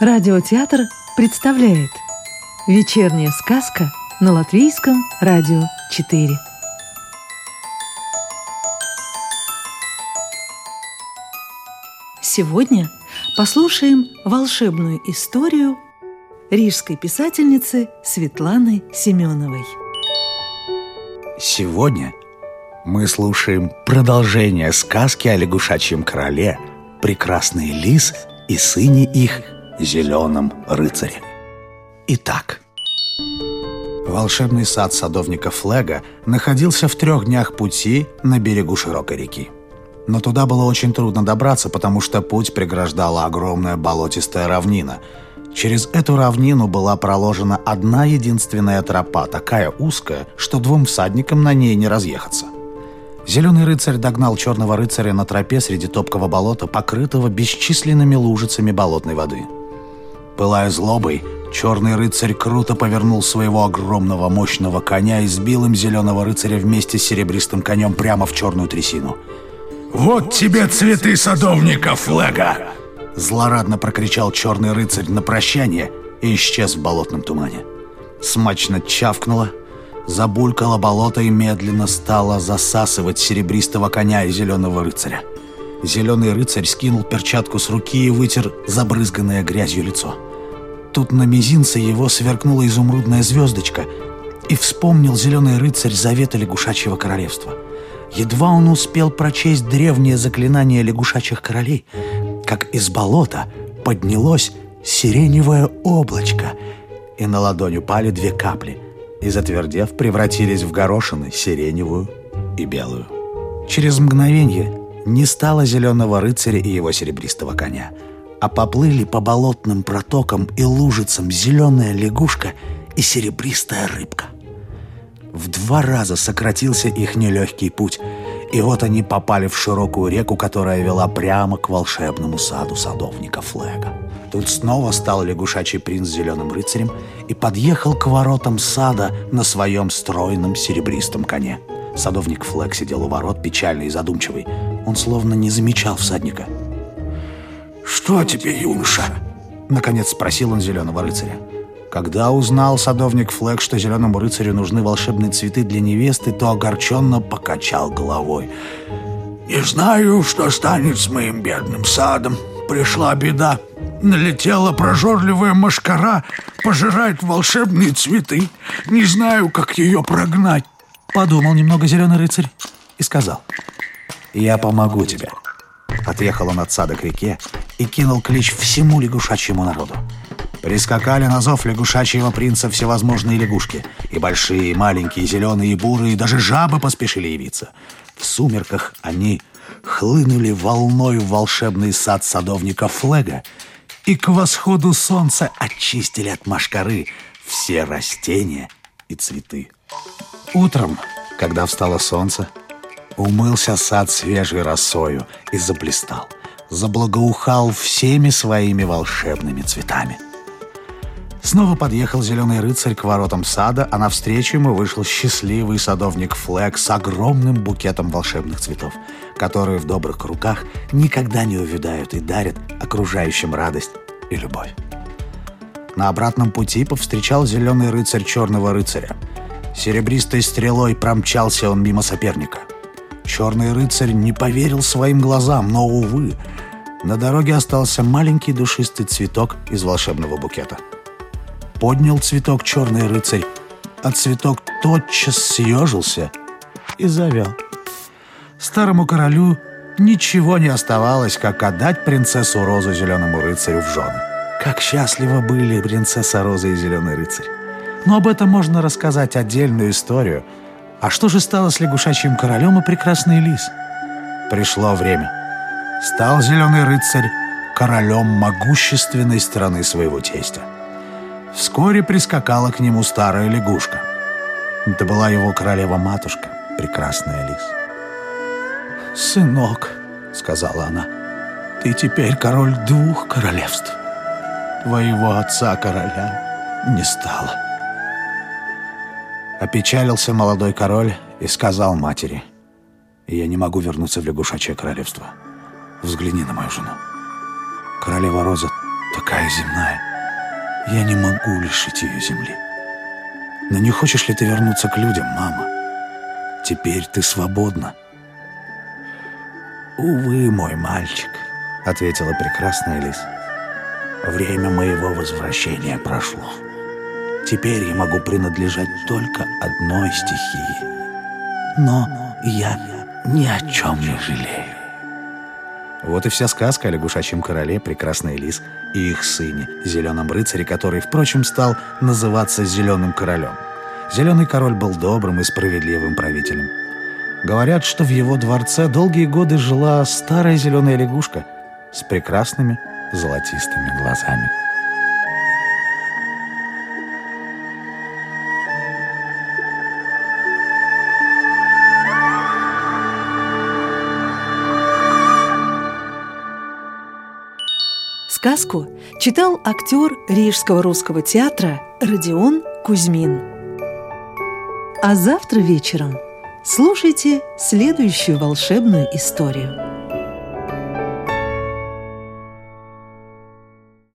Радиотеатр представляет Вечерняя сказка на Латвийском радио 4 Сегодня послушаем волшебную историю рижской писательницы Светланы Семеновой. Сегодня мы слушаем продолжение сказки о лягушачьем короле, прекрасный лис и сыне их, зеленом рыцаре. Итак, волшебный сад садовника Флега находился в трех днях пути на берегу широкой реки. Но туда было очень трудно добраться, потому что путь преграждала огромная болотистая равнина. Через эту равнину была проложена одна единственная тропа, такая узкая, что двум всадникам на ней не разъехаться. Зеленый рыцарь догнал черного рыцаря на тропе среди топкого болота, покрытого бесчисленными лужицами болотной воды. Пылая злобой, черный рыцарь круто повернул своего огромного мощного коня и сбил им зеленого рыцаря вместе с серебристым конем прямо в черную трясину. «Вот тебе цветы садовника Флега!» Злорадно прокричал черный рыцарь на прощание и исчез в болотном тумане. Смачно чавкнуло, Забулькало болото и медленно стало засасывать серебристого коня и зеленого рыцаря. Зеленый рыцарь скинул перчатку с руки и вытер забрызганное грязью лицо. Тут на мизинце его сверкнула изумрудная звездочка, и вспомнил зеленый рыцарь завета лягушачьего королевства. Едва он успел прочесть древнее заклинание лягушачьих королей, как из болота поднялось сиреневое облачко, и на ладонь упали две капли — и, затвердев, превратились в горошины сиреневую и белую. Через мгновение не стало зеленого рыцаря и его серебристого коня, а поплыли по болотным протокам и лужицам зеленая лягушка и серебристая рыбка. В два раза сократился их нелегкий путь, и вот они попали в широкую реку, которая вела прямо к волшебному саду садовника Флега. Тут снова стал лягушачий принц зеленым рыцарем и подъехал к воротам сада на своем стройном серебристом коне. Садовник Флэг сидел у ворот, печальный и задумчивый. Он словно не замечал всадника. «Что тебе, юноша?» Наконец спросил он зеленого рыцаря. Когда узнал садовник Флэг, что зеленому рыцарю нужны волшебные цветы для невесты, то огорченно покачал головой. «Не знаю, что станет с моим бедным садом. Пришла беда. Налетела прожорливая машкара, пожирает волшебные цветы. Не знаю, как ее прогнать. Подумал немного зеленый рыцарь и сказал. Я помогу тебе. Отъехал он от сада к реке и кинул клич всему лягушачьему народу. Прискакали на зов лягушачьего принца всевозможные лягушки. И большие, и маленькие, и зеленые, и бурые, и даже жабы поспешили явиться. В сумерках они хлынули волной в волшебный сад садовника Флега и к восходу солнца очистили от машкары все растения и цветы. Утром, когда встало солнце, умылся сад свежей росою и заблистал, заблагоухал всеми своими волшебными цветами. Снова подъехал зеленый рыцарь к воротам сада, а навстречу ему вышел счастливый садовник Флэг с огромным букетом волшебных цветов, которые в добрых руках никогда не увядают и дарят окружающим радость и любовь. На обратном пути повстречал зеленый рыцарь черного рыцаря. Серебристой стрелой промчался он мимо соперника. Черный рыцарь не поверил своим глазам, но, увы, на дороге остался маленький душистый цветок из волшебного букета. Поднял цветок черный рыцарь, а цветок тотчас съежился и завял. Старому королю ничего не оставалось, как отдать принцессу Розу зеленому рыцарю в жены. Как счастливо были принцесса Роза и зеленый рыцарь. Но об этом можно рассказать отдельную историю. А что же стало с лягушачьим королем и прекрасный лис? Пришло время. Стал зеленый рыцарь королем могущественной страны своего тестя. Вскоре прискакала к нему старая лягушка. Это была его королева-матушка, прекрасная лис. «Сынок», — сказала она, — «ты теперь король двух королевств. Твоего отца-короля не стало». Опечалился молодой король и сказал матери, «Я не могу вернуться в лягушачье королевство. Взгляни на мою жену. Королева Роза такая земная. Я не могу лишить ее земли. Но не хочешь ли ты вернуться к людям, мама? Теперь ты свободна. «Увы, мой мальчик», — ответила прекрасная лис. «Время моего возвращения прошло. Теперь я могу принадлежать только одной стихии. Но я ни о чем не жалею». Вот и вся сказка о лягушачьем короле, прекрасной лис и их сыне, зеленом рыцаре, который, впрочем, стал называться Зеленым королем. Зеленый король был добрым и справедливым правителем. Говорят, что в его дворце долгие годы жила старая зеленая лягушка с прекрасными золотистыми глазами. Сказку читал актер Рижского русского театра Родион Кузьмин. А завтра вечером слушайте следующую волшебную историю.